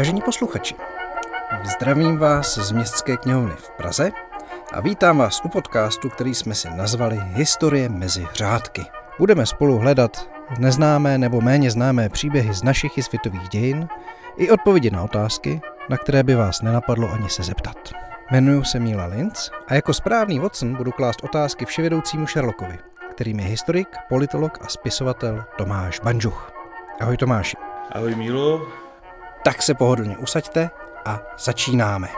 Vážení posluchači, zdravím vás z Městské knihovny v Praze a vítám vás u podcastu, který jsme si nazvali Historie mezi řádky. Budeme spolu hledat neznámé nebo méně známé příběhy z našich i světových dějin i odpovědi na otázky, na které by vás nenapadlo ani se zeptat. Jmenuji se Míla Linz a jako správný Watson budu klást otázky vševědoucímu Sherlockovi, kterým je historik, politolog a spisovatel Tomáš Banžuch. Ahoj Tomáši. Ahoj Mílo. Tak se pohodlně usaďte a začínáme.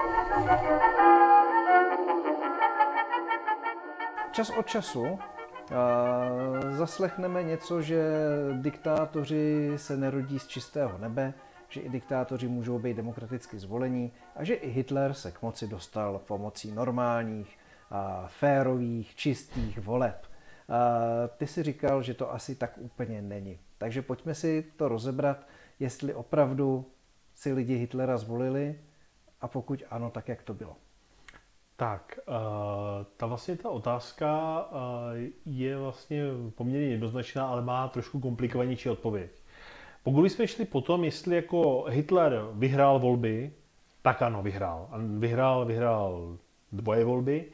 Čas od času uh, zaslechneme něco, že diktátoři se nerodí z čistého nebe, že i diktátoři můžou být demokraticky zvolení a že i Hitler se k moci dostal pomocí normálních, férových, čistých voleb. Uh, ty si říkal, že to asi tak úplně není. Takže pojďme si to rozebrat, jestli opravdu si lidi Hitlera zvolili a pokud ano, tak jak to bylo? Tak, uh, ta vlastně ta otázka uh, je vlastně poměrně jednoznačná, ale má trošku komplikovanější odpověď. Pokud jsme šli potom, jestli jako Hitler vyhrál volby, tak ano, vyhrál. Vyhrál, vyhrál dvoje volby.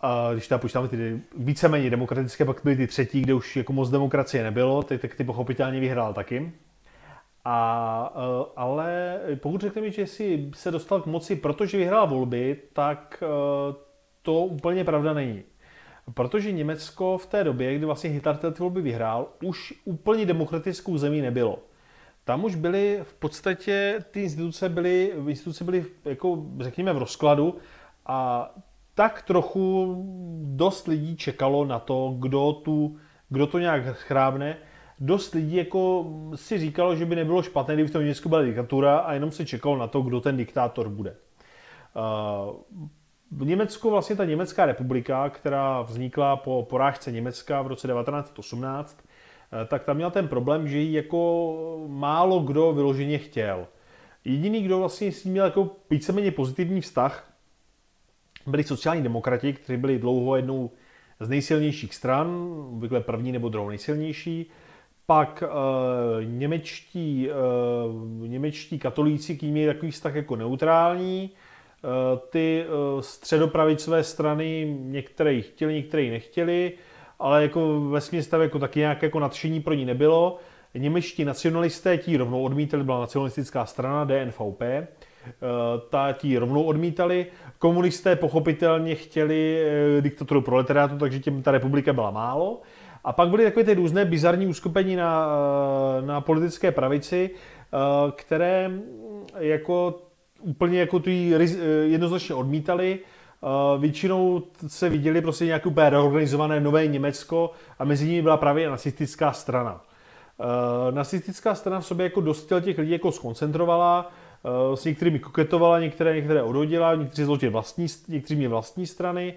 A když tam počítáme ty víceméně demokratické, pak byly ty třetí, kde už jako moc demokracie nebylo, tak, tak ty pochopitelně vyhrál taky. A, e, ale pokud řekneme, že si se dostal k moci, protože vyhrál volby, tak e, to úplně pravda není. Protože Německo v té době, kdy vlastně Hitler ty volby vyhrál, už úplně demokratickou zemí nebylo. Tam už byly v podstatě, ty instituce byly, instituce byly jako, řekněme, v rozkladu a tak trochu dost lidí čekalo na to, kdo, tu, kdo to nějak chrábne dost lidí jako si říkalo, že by nebylo špatné, kdyby v tom Německu byla diktatura a jenom se čekalo na to, kdo ten diktátor bude. V Německu vlastně ta Německá republika, která vznikla po porážce Německa v roce 1918, eh, tak tam měl ten problém, že ji jako málo kdo vyloženě chtěl. Jediný, kdo vlastně s ním měl jako víceméně pozitivní vztah, byli sociální demokrati, kteří byli dlouho jednou z nejsilnějších stran, obvykle první nebo druhou nejsilnější, pak uh, němečtí, uh, němečtí katolíci k ním je takový vztah jako neutrální. Uh, ty uh, středopravicové strany některé chtěli, některé nechtěli, ale jako ve stav jako taky nějak jako nadšení pro ní nebylo. Němečtí nacionalisté ti rovnou odmítali, byla nacionalistická strana DNVP, ta ti rovnou odmítali. Komunisté pochopitelně chtěli diktaturu proletariátu, takže těm ta republika byla málo. A pak byly takové ty různé bizarní uskupení na, eh, na politické pravici, eh, které jako úplně jako tu eh, jednoznačně odmítali. Většinou se viděli prostě nějaké úplně reorganizované nové Německo a mezi nimi byla právě nacistická strana. Nacistická strana v sobě jako dost těch lidí jako skoncentrovala, s některými koketovala, některé, některé odhodila, někteří zlotě vlastní, někteří měli vlastní strany.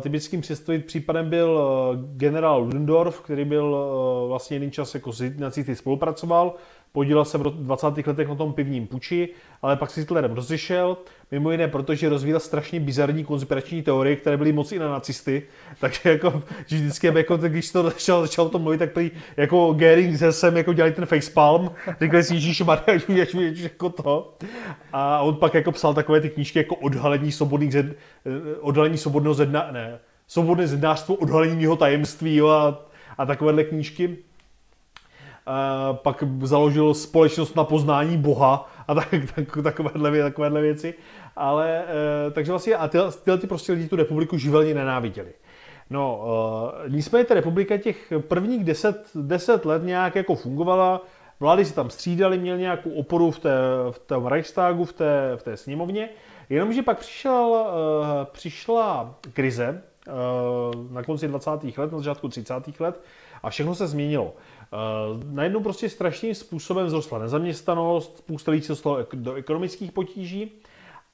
Typickým případem byl uh, generál Ludendorff, který byl uh, vlastně jiný čas jako s nacisty spolupracoval, podílel se v 20. letech na tom pivním puči, ale pak si s Hitlerem rozešel, mimo jiné protože rozvíjel strašně bizarní konspirační teorie, které byly moc i na nacisty, takže jako že vždycky, jako, když to začal, začal to mluvit, tak prý, jako Gering sem jako dělali ten facepalm, říkali si Ježíš Maria, Ježíš, Ježíš, jako to. A on pak jako psal takové ty knížky jako odhalení svobodných zed, eh, odhalení svobodného zedna, ne, svobodné zednářstvo, odhalení jeho tajemství jo, a, a takovéhle knížky pak založil společnost na poznání Boha a tak, tak, takovéhle, takovéhle věci. Ale, e, takže vlastně a tyhle, tyhle ty prostě lidi tu republiku živelně nenáviděli. No, nicméně ta republika těch prvních deset, deset let nějak jako fungovala, vlády si tam střídali, měl nějakou oporu v, té, v tom Reichstagu, v té, v té sněmovně, jenomže pak přišel, uh, přišla krize na konci 20. let, na začátku 30. let a všechno se změnilo. Uh, najednou prostě strašným způsobem vzrostla nezaměstnanost, spousta lidí se dostalo do ekonomických potíží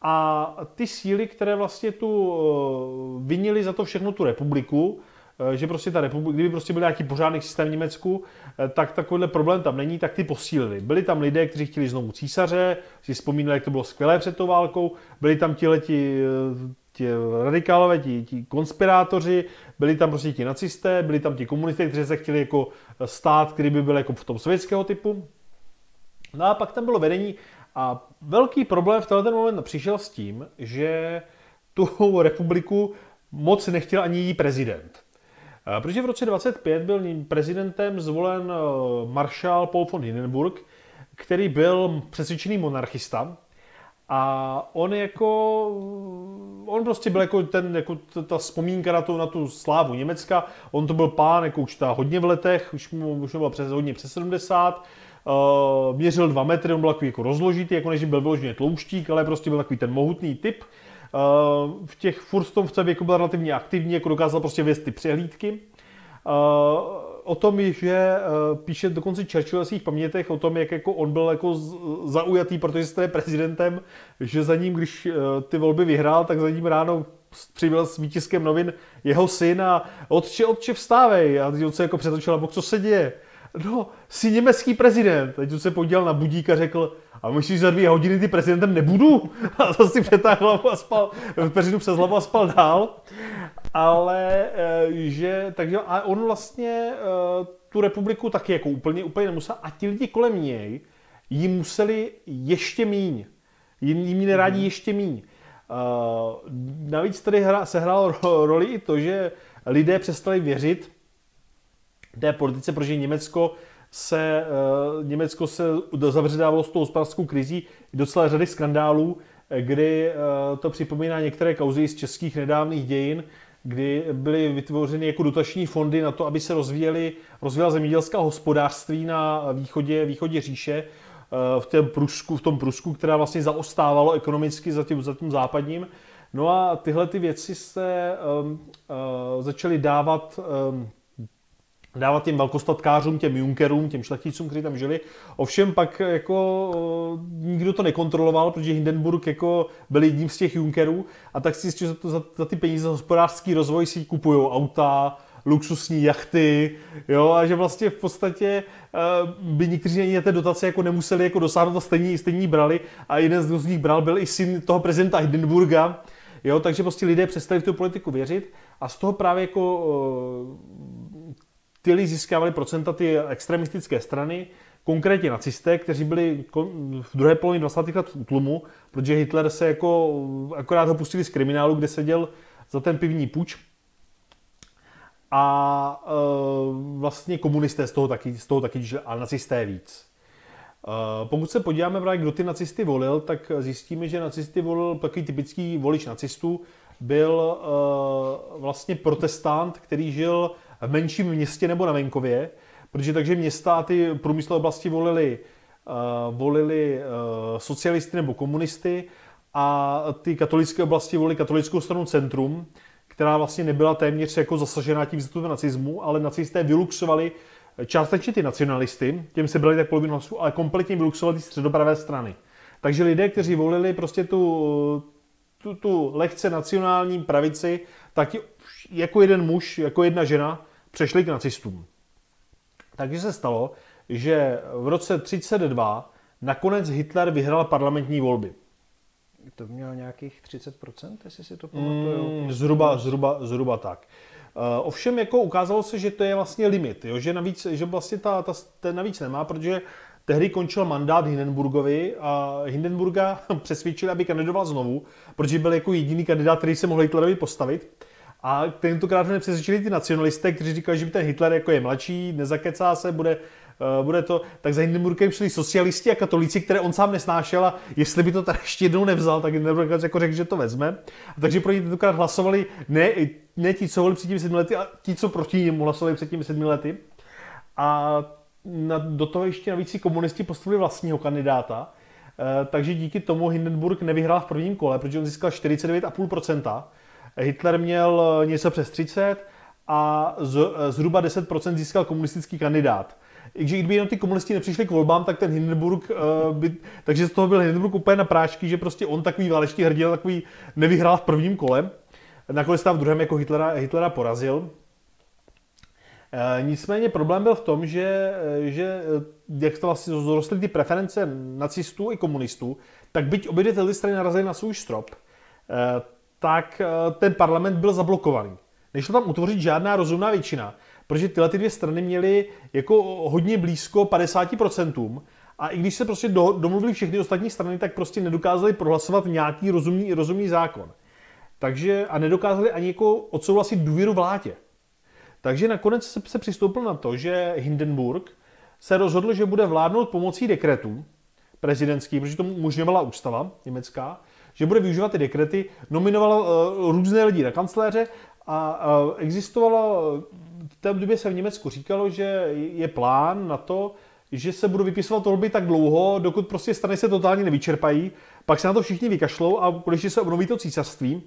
a ty síly, které vlastně tu uh, vinili za to všechno tu republiku, uh, že prostě ta republika, kdyby prostě byl nějaký pořádný systém v Německu, tak takovýhle problém tam není, tak ty posílili. Byli tam lidé, kteří chtěli znovu císaře, si vzpomínali, jak to bylo skvělé před tou válkou, byli tam ti leti ti radikálové, ti, ti konspirátoři, byli tam prostě ti nacisté, byli tam ti komunisté, kteří se chtěli jako stát, který by byl jako v tom sovětského typu. No a pak tam bylo vedení A velký problém v tenhle moment přišel s tím, že tu republiku moc nechtěl ani její prezident. Protože v roce 25 byl prezidentem zvolen maršál Paul von Hindenburg, který byl přesvědčený monarchista a on jako, on prostě byl jako ten, jako ta vzpomínka na tu, na tu slávu Německa, on to byl pán, jako už ta hodně v letech, už mu, už mu bylo přes, hodně přes 70, uh, měřil dva metry, on byl takový jako rozložitý, jako než byl vyloženě tlouštík, ale prostě byl takový ten mohutný typ. Uh, v těch furt v tom věku byl relativně aktivní, jako dokázal prostě věst ty přehlídky. Uh, o tom, že eh, píše dokonce Churchill ve svých pamětech o tom, jak jako on byl jako zaujatý, protože jste prezidentem, že za ním, když eh, ty volby vyhrál, tak za ním ráno přibyl s výtiskem novin jeho syn a otče, otče vstávej. A on se jako přetočil, co se děje? No, jsi německý prezident. Teď se podíval na budík a řekl, a myslíš, že za dvě hodiny ty prezidentem nebudu? A to si přetáhl a spal, peřinu přes hlavu a spal dál. Ale eh, že, takže a on vlastně eh, tu republiku taky jako úplně, úplně nemusel a ti lidi kolem něj jí museli ještě míň. Jim, jim nerádi mm. ještě míň. Uh, navíc tady hra, se hrálo roli i to, že lidé přestali věřit té politice, protože Německo se, uh, Německo se zavředávalo s tou hospodářskou krizí do celé řady skandálů, kdy uh, to připomíná některé kauzy z českých nedávných dějin, kdy byly vytvořeny jako dotační fondy na to, aby se rozvíjely, rozvíjela zemědělská hospodářství na východě, východě říše, eh, v, tom Prusku, v tom Prusku, která vlastně zaostávalo ekonomicky za tím, za tím západním. No a tyhle ty věci se um, uh, začaly dávat um, dávat těm velkostatkářům, těm junkerům, těm šlechticům, kteří tam žili. Ovšem pak jako nikdo to nekontroloval, protože Hindenburg jako byl jedním z těch junkerů a tak si za, to, za, za ty peníze za hospodářský rozvoj si kupují auta, luxusní jachty, jo, a že vlastně v podstatě by někteří ani té dotace jako nemuseli jako dosáhnout a stejně, stejně brali. A jeden z nich bral byl i syn toho prezidenta Hindenburga, jo, takže prostě lidé přestali v tu politiku věřit. A z toho právě jako ty lidi získávali procenta ty extremistické strany, konkrétně nacisté, kteří byli v druhé polovině 20. let v útlumu, protože Hitler se jako, akorát ho pustili z kriminálu, kde seděl za ten pivní puč. A e, vlastně komunisté z toho taky, z toho taky žili, a nacisté víc. E, pokud se podíváme právě, kdo ty nacisty volil, tak zjistíme, že nacisty volil takový typický volič nacistů, byl e, vlastně protestant, který žil menším městě nebo na venkově, protože takže města ty průmyslové oblasti volili, uh, volili uh, socialisty nebo komunisty a ty katolické oblasti volili katolickou stranu Centrum, která vlastně nebyla téměř jako zasažená tím vzestutem nacismu, ale nacisté vyluxovali částečně ty nacionalisty, těm se byli tak polovinu hlasů, ale kompletně vyluxovali ty středopravé strany. Takže lidé, kteří volili prostě tu, tu, tu lehce nacionální pravici, tak jako jeden muž, jako jedna žena, přešli k nacistům. Takže se stalo, že v roce 1932 nakonec Hitler vyhrál parlamentní volby. To měl nějakých 30%, jestli si to pamatuju? Mm, zhruba, zhruba, zhruba tak. Uh, ovšem jako ukázalo se, že to je vlastně limit, jo? že navíc, že vlastně ta, ta, ten navíc nemá, protože tehdy končil mandát Hindenburgovi a Hindenburga přesvědčili, aby kandidoval znovu, protože byl jako jediný kandidát, který se mohl Hitlerovi postavit. A tentokrát mě přesvědčili ty nacionalisté, kteří říkali, že by ten Hitler jako je mladší, nezakecá se, bude, uh, bude to, tak za Hindenburgem šli socialisti a katolíci, které on sám nesnášel a jestli by to tady ještě jednou nevzal, tak Hindenburg jako řekl, že to vezme. A takže pro ně tentokrát hlasovali ne, ne ti, co volili před těmi sedmi lety, a ti, co proti němu hlasovali před těmi sedmi lety. A na, do toho ještě navíc si komunisti postavili vlastního kandidáta, uh, takže díky tomu Hindenburg nevyhrál v prvním kole, protože on získal 49,5%, Hitler měl eh, něco přes 30 a z, eh, zhruba 10% získal komunistický kandidát. I když kdyby jenom ty komunisti nepřišli k volbám, tak ten Hindenburg, by, takže z toho byl Hindenburg úplně na prášky, že prostě on takový válečný hrdina, takový nevyhrál v prvním kole. Nakonec tam v druhém jako Hitlera, Hitlera porazil. E, nicméně problém byl v tom, že, že jak to vlastně zrostly ty preference nacistů i komunistů, tak byť obě ty strany narazily na svůj strop, tak eh, ten parlament byl zablokovaný. Nešlo tam utvořit žádná rozumná většina, protože tyhle ty dvě strany měly jako hodně blízko 50% A i když se prostě do, domluvili všechny ostatní strany, tak prostě nedokázali prohlasovat nějaký rozumný, rozumný zákon. Takže a nedokázali ani jako odsouhlasit důvěru vládě. Takže nakonec se, přistoupil na to, že Hindenburg se rozhodl, že bude vládnout pomocí dekretů prezidentských, protože to umožňovala ústava německá, že bude využívat ty dekrety, nominoval uh, různé lidi na kancléře a uh, existovalo, v té době se v Německu říkalo, že je plán na to, že se budou vypisovat volby tak dlouho, dokud prostě strany se totálně nevyčerpají, pak se na to všichni vykašlou a když se obnoví to císařství,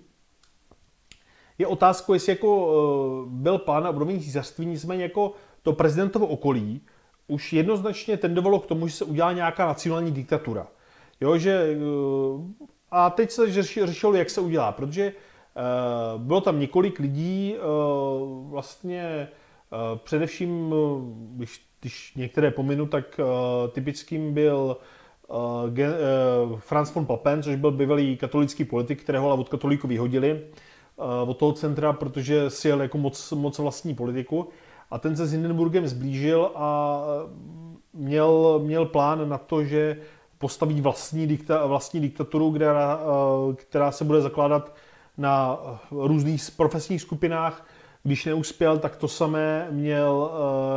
je otázka, jestli jako uh, byl plán na obnovení císařství, nicméně jako to prezidentovo okolí už jednoznačně tendovalo k tomu, že se udělá nějaká nacionální diktatura. Jo, že, uh, a teď se řešilo, jak se udělá, protože uh, bylo tam několik lidí, vlastně především, když, když některé pominu, tak typickým byl Franz von Papen, což byl bývalý katolický politik, kterého ale od katolíků vyhodili. Eh, od toho centra, protože si jel jako moc, moc vlastní politiku. A ten se s Hindenburgem zblížil a eh, měl, měl plán na to, že postaví vlastní, dikta, vlastní diktaturu, která, eh, která se bude zakládat na různých profesních skupinách. Když neuspěl, tak to samé měl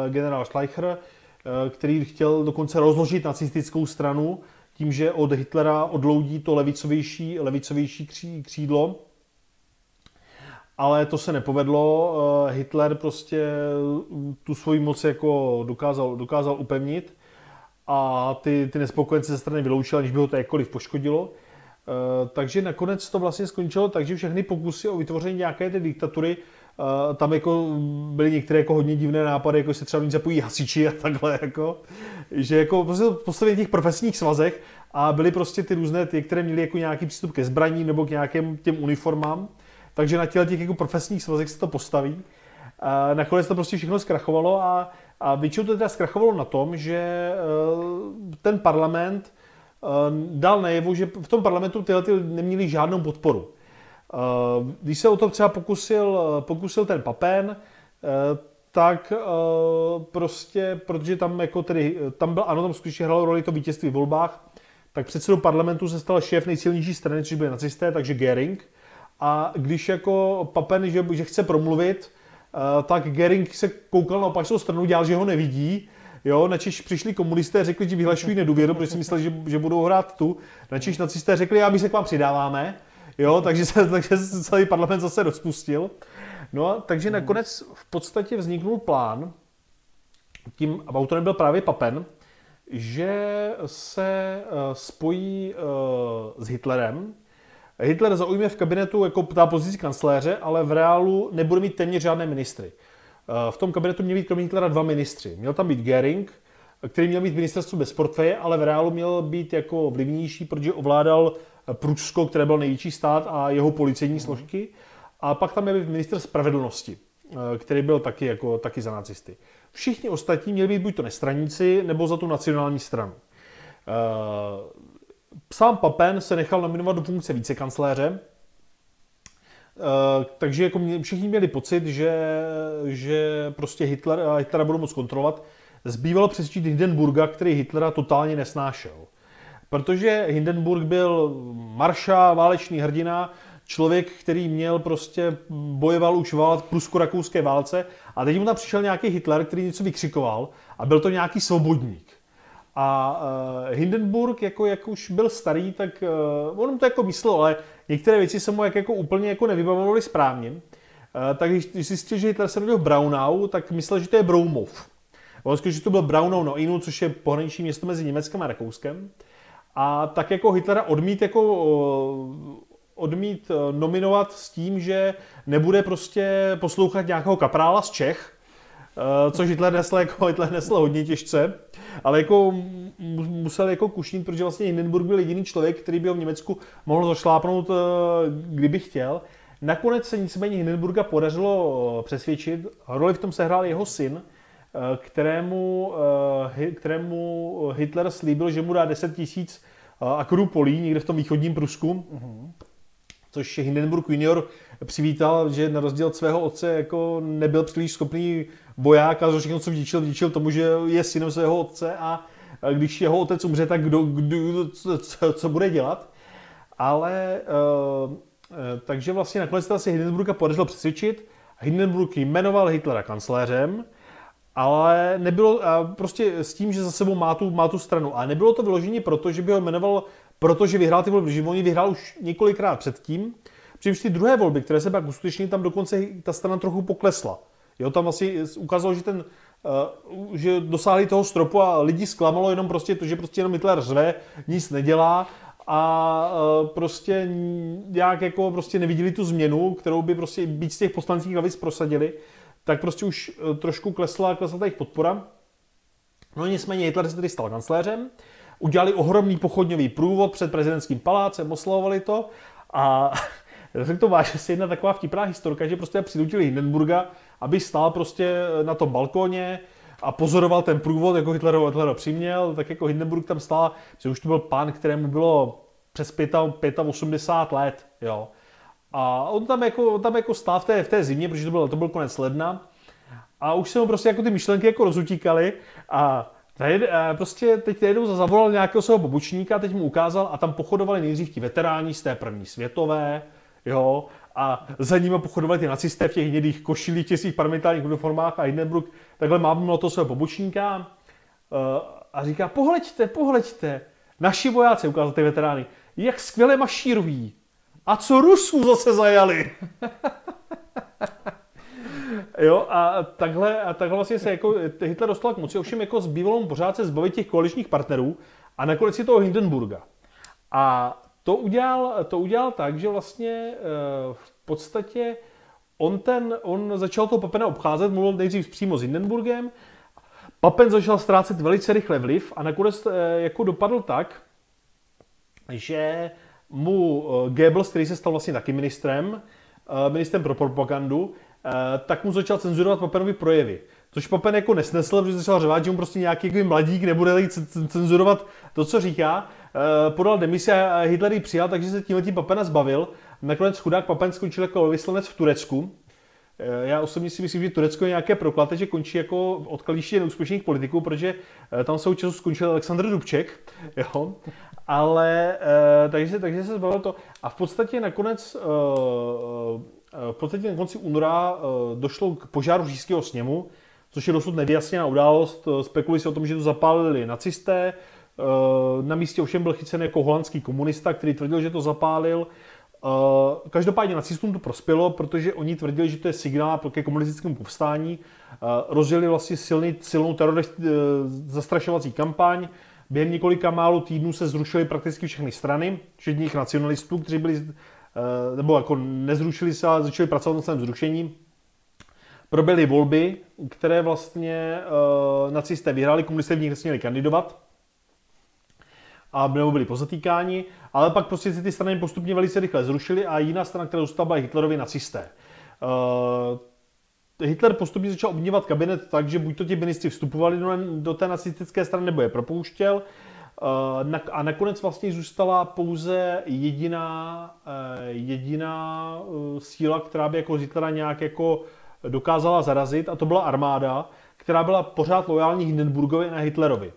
generál Schleicher, který chtěl dokonce rozložit nacistickou stranu tím, že od Hitlera odloudí to levicovější, levicovější křídlo ale to se nepovedlo. Eh, Hitler prostě tu svoji moc jako dokázal, dokázal upevnit a ty, ty nespokojence ze strany vyloučil, aniž by ho to jakkoliv poškodilo. Eh, takže nakonec to vlastně skončilo tak, že všechny pokusy o vytvoření nějaké té diktatury eh, tam jako byly některé jako hodně divné nápady, jako se třeba zapojí hasiči a takhle, jako, že jako prostě postavili těch profesních svazech a byly prostě ty různé, ty, které měly jako nějaký přístup ke zbraním nebo k nějakým těm uniformám takže na těle těch jako profesních svazech se to postaví. A nakonec to prostě všechno zkrachovalo a, a většinou to teda zkrachovalo na tom, že eh, ten parlament eh, dal najevu, že v tom parlamentu tyhle ty neměli žádnou podporu. Eh, když se o to třeba pokusil, pokusil ten Papen, tak prostě, protože tam jako tedy, tam byl, ano, tam skutečně hralo roli to vítězství v volbách, tak předsedou parlamentu se stal šéf nejsilnější strany, což byli nacisté, takže Göring, a když jako Papen, že, že chce promluvit, uh, tak Gering se koukal na opačnou stranu, dělal, že ho nevidí, Jo, načež přišli komunisté, řekli, že vyhlašují nedůvěru, protože si mysleli, že, že budou hrát tu. Načež nacisté řekli, a my se k vám přidáváme. Jo, takže se, takže se celý parlament zase rozpustil. No a takže nakonec v podstatě vzniknul plán, tím autorem byl právě Papen, že se uh, spojí uh, s Hitlerem, Hitler zaujme v kabinetu jako ta pozici kancléře, ale v reálu nebude mít téměř žádné ministry. Eh, v tom kabinetu měl být kromě Hitlera dva ministři. Měl tam být Göring, který měl být ministerstvo bez portfeje, ale v reálu měl být jako vlivnější, protože ovládal Prusko, které byl největší stát a jeho policejní mm. složky. A pak tam měl být minister spravedlnosti, eh, který byl taky, jako, taky za nacisty. Všichni ostatní měli být buď to nestraníci, nebo za tu nacionální stranu. Sám Papen se nechal nominovat do funkce vicekancléře, eh, takže jako mě, všichni měli pocit, že, že prostě Hitler, Hitlera budou moc kontrolovat. Zbývalo přesvědčit Hindenburga, který Hitlera totálně nesnášel. Protože Hindenburg byl marša, válečný hrdina, člověk, který měl prostě, bojoval už v prusko-rakouské válce a teď mu tam přišel nějaký Hitler, který něco vykřikoval a byl to nějaký svobodník. A uh, Hindenburg, jako, jak už byl starý, tak uh, on to jako myslel, ale některé věci se mu jak, jako úplně jako nevybavovaly správně. Uh, tak když, když zjistil, že Hitler se rodil v Braunau, tak myslel, že to je Broumov. On že to byl Braunau no Inu, což je pohraniční město mezi Německem a Rakouskem. A tak jako Hitlera odmít jako odmít nominovat s tím, že nebude prostě poslouchat nějakého kaprála z Čech, Eh, což Hitler nesl, jako Hitler nesl hodně těžce, ale jako musel jako kušnit, protože vlastně Hindenburg byl jediný člověk, který by ho v Německu mohl zašlápnout, eh, kdyby chtěl. Nakonec se nicméně Hindenburga podařilo eh, přesvědčit, roli v tom sehrál jeho syn, kterému, kterému Hitler slíbil, že mu dá 10 tisíc akrů polí někde v tom východním Prusku. Uh-huh což Hindenburg junior přivítal, že na rozdíl od svého otce jako nebyl příliš schopný voják a všechno, co vděčil, vděčil tomu, že je synem svého otce a když jeho otec umře, tak kdo, kdo co, co, bude dělat. Ale uh, takže vlastně nakonec se asi Hindenburga podařilo přesvědčit. Hindenburg jmenoval Hitlera kancléřem, ale nebylo, prostě s tím, že za sebou má tu, má tu stranu. A nebylo to vyložení proto, že by ho jmenoval, protože vyhrál ty volby, že on vyhrál už několikrát předtím. Přičemž ty druhé volby, které se pak uskutečnily, tam dokonce ta strana trochu poklesla. Jo, tam asi ukázalo, že ten Uh, že dosáhli toho stropu a lidi zklamalo jenom prostě to, že prostě jenom Hitler řve, nic nedělá a uh, prostě nějak jako prostě neviděli tu změnu, kterou by prostě být z těch poslanských hlavic prosadili tak prostě už eh, trošku klesla, klesla ta jejich podpora. No nicméně Hitler se tedy stal kancléřem, udělali ohromný pochodňový průvod před prezidentským palácem, oslavovali to a tak to váže si jedna taková vtipná historka, že prostě přinutili Hindenburga, aby stál prostě eh, na tom balkóně a pozoroval ten průvod, jako Hitler ho, Hitler ho přiměl, tak jako Hindenburg tam stál, že už to byl pán, kterému bylo přes 85 let, jo. A on tam jako, on tam jako stál v té, v té zimě, protože to byl, to byl konec ledna. A už se mu prostě jako ty myšlenky jako rozutíkaly a Tady, prostě teď jednou zavolal nějakého svého pobočníka, teď mu ukázal a tam pochodovali nejdřív ti veteráni z té první světové, jo, a za nimi pochodovali ty nacisté v těch hnědých košilích, těch svých parlamentárních uniformách a Hindenburg takhle mávnul toho svého pobočníka eh, a říká, pohleďte, pohleďte, naši vojáci, ukázal ty veterány, jak skvěle mašírují. A co Rusů zase zajali? jo, a takhle, a takhle vlastně se jako Hitler dostal k moci, ovšem jako zbývalo mu pořád se zbavit těch koaličních partnerů a nakonec je toho Hindenburga. A to udělal, to udělal tak, že vlastně eh, v podstatě on, ten, on začal toho Papena obcházet, mluvil nejdřív přímo s Hindenburgem, Papen začal ztrácet velice rychle vliv a nakonec eh, jako dopadl tak, že mu eh, Goebbels, který se stal vlastně taky ministrem, eh, ministrem pro propagandu, eh, tak mu začal cenzurovat Papenovi projevy. Což Papen jako nesnesl, protože začal řvát, že mu prostě nějaký jako mladík nebude cenzurovat to, co říká. Podal demisi a Hitler ji přijal, takže se tímhle tím Papena zbavil. Nakonec chudák Papen skončil jako vyslanec v Turecku, já osobně si myslím, že Turecko je nějaké proklate, že končí jako odkaliště neúspěšných politiků, protože tam svou času skončil Aleksandr Dubček, jo? ale takže, takže se zbavil to. A v podstatě nakonec, v podstatě na konci února uh, došlo k požáru říšského sněmu, což je dosud nevyjasněná událost. Spekulují se o tom, že to zapálili nacisté. Uh, na místě ovšem byl chycen jako holandský komunista, který tvrdil, že to zapálil. Každopádně nacistům to prospělo, protože oni tvrdili, že to je signál ke komunistickému povstání. Rozjeli vlastně silný, silnou terorist, zastrašovací kampaň. Během několika málo týdnů se zrušily prakticky všechny strany, včetně nacionalistů, kteří byli, nebo jako nezrušili se, ale začali pracovat na svém zrušení. Proběhly volby, které vlastně uh, nacisté vyhráli, komunisté v nich nesměli kandidovat a nebo byli pozatýkáni, ale pak prostě si ty strany postupně velice rychle zrušily a jiná strana, která zůstala, byla Hitlerovi nacisté. Uh, Hitler postupně začal obměňovat kabinet tak, že buď to ti ministři vstupovali do, do té nacistické strany, nebo je propouštěl. Uh, a nakonec vlastně zůstala pouze jediná, uh, jediná síla, která by jako Hitlera nějak jako dokázala zarazit, a to byla armáda, která byla pořád lojální Hindenburgovi a Hitlerovi.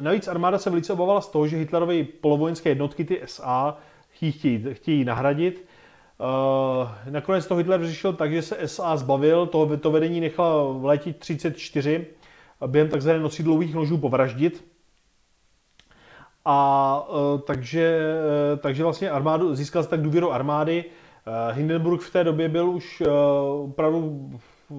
Navíc armáda se velice obávala z toho, že Hitlerovi polovojenské jednotky, ty SA, chtějí, chtějí nahradit. Nakonec to Hitler řešil tak, že se SA zbavil, to, to vedení nechal v létě 34 během takzvaných nosidlových nožů povraždit. A uh, takže, uh, takže vlastně armádu, získal se tak důvěru armády. Uh, Hindenburg v té době byl už opravdu,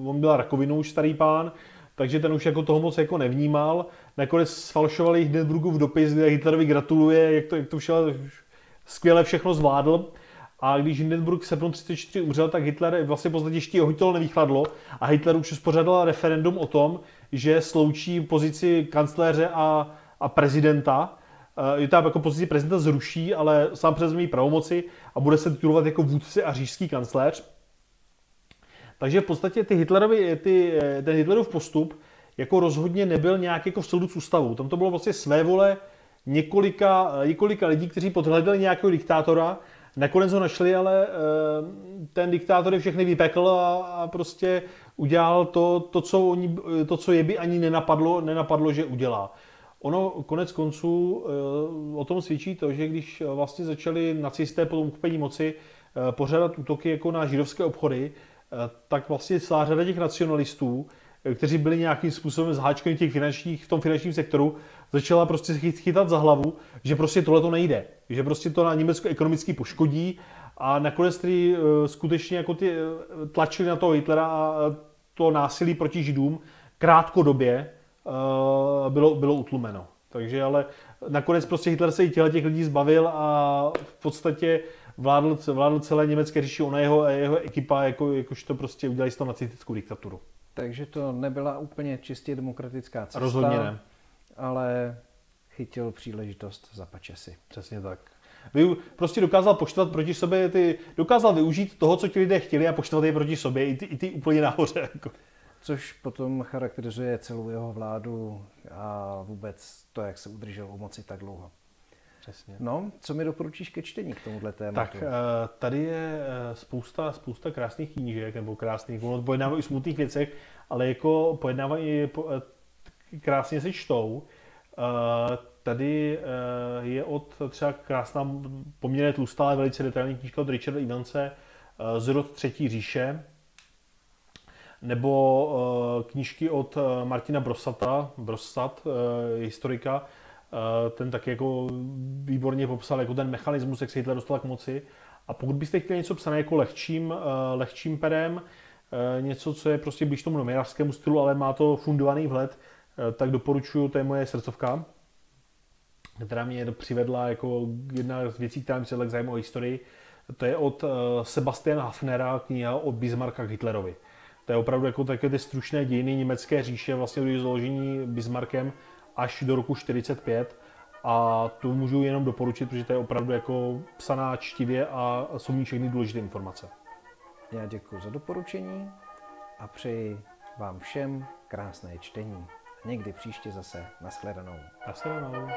on byl rakovinou už starý pán, takže ten už jako toho moc jako nevnímal. Nakonec sfalšovali Hindenburgův dopis, kde Hitlerovi gratuluje, jak to, jak to všechno, skvěle všechno zvládl. A když Hindenburg v srpnu 34 umřel, tak Hitler vlastně v podstatě ještě jeho nevychladlo a Hitler už uspořádal referendum o tom, že sloučí pozici kancléře a, a prezidenta. Je to jako pozici prezidenta zruší, ale sám převezme pravomoci a bude se titulovat jako vůdce a říšský kancléř. Takže v podstatě ty Hitlerovi, ty, ten Hitlerův postup jako rozhodně nebyl nějak jako v souladu s ústavou. Tam to bylo vlastně své vole několika, několika lidí, kteří podhledali nějakého diktátora, Nakonec ho našli, ale eh, ten diktátor je všechny vypekl a, a prostě udělal to, to, co oni, to, co je by ani nenapadlo, nenapadlo, že udělá. Ono konec konců eh, o tom svědčí to, že když vlastně začali nacisté po tom kupení moci pořádat útoky jako na židovské obchody, tak vlastně celá řada těch nacionalistů, kteří byli nějakým způsobem zháčkani těch finančních, v tom finančním sektoru, začala prostě chytat za hlavu, že prostě tohle to nejde, že prostě to na Německo ekonomicky poškodí a nakonec tedy uh, skutečně jako ty uh, tlačili na toho Hitlera a to násilí proti Židům krátkodobě uh, bylo, bylo utlumeno. Takže ale nakonec prostě Hitler se i těle těch lidí zbavil a v podstatě vládl, vládl celé německé říši, ona jeho, jeho ekipa, jako, jakož to prostě udělali z toho nacistickou diktaturu. Takže to nebyla úplně čistě demokratická cesta. Rozhodně ne. Ale chytil příležitost za pačesy. Přesně tak. Vy prostě dokázal poštvat proti sobě, ty, dokázal využít toho, co ti lidé chtěli a poštvat je proti sobě, i ty, i ty úplně nahoře. Jako. Což potom charakterizuje celou jeho vládu a vůbec to, jak se udržel u moci tak dlouho. Přesně. No, co mi doporučíš ke čtení k tomuhle tématu? Tak eh, tady je eh, spousta, spousta krásných knížek, nebo krásných, ono pojednávají o smutných věcech, ale jako pojednávají, eh, krásně se čtou. Tady je od třeba krásná, poměrně tlustá, ale velice detailní knížka od Richarda Ivance, Zrod třetí říše, nebo knížky od Martina Brosata, Brosat, historika, ten taky jako výborně popsal jako ten mechanismus, jak se Hitler dostal k moci. A pokud byste chtěli něco psané jako lehčím, eh, lehčím perem, eh, něco, co je prostě blíž tomu novinářskému stylu, ale má to fundovaný vhled, tak doporučuji, to je moje srdcovka, která mě přivedla jako jedna z věcí, která mi přivedla k zájmu o historii. To je od Sebastiana Hafnera kniha o Bismarcka Hitlerovi. To je opravdu jako takové ty stručné dějiny německé říše, vlastně do založení Bismarckem až do roku 45 a to můžu jenom doporučit, protože to je opravdu jako psaná čtivě a jsou mi všechny důležité informace. Já děkuji za doporučení a přeji vám všem krásné čtení. Někdy příště zase nashledanou. Nashledanou.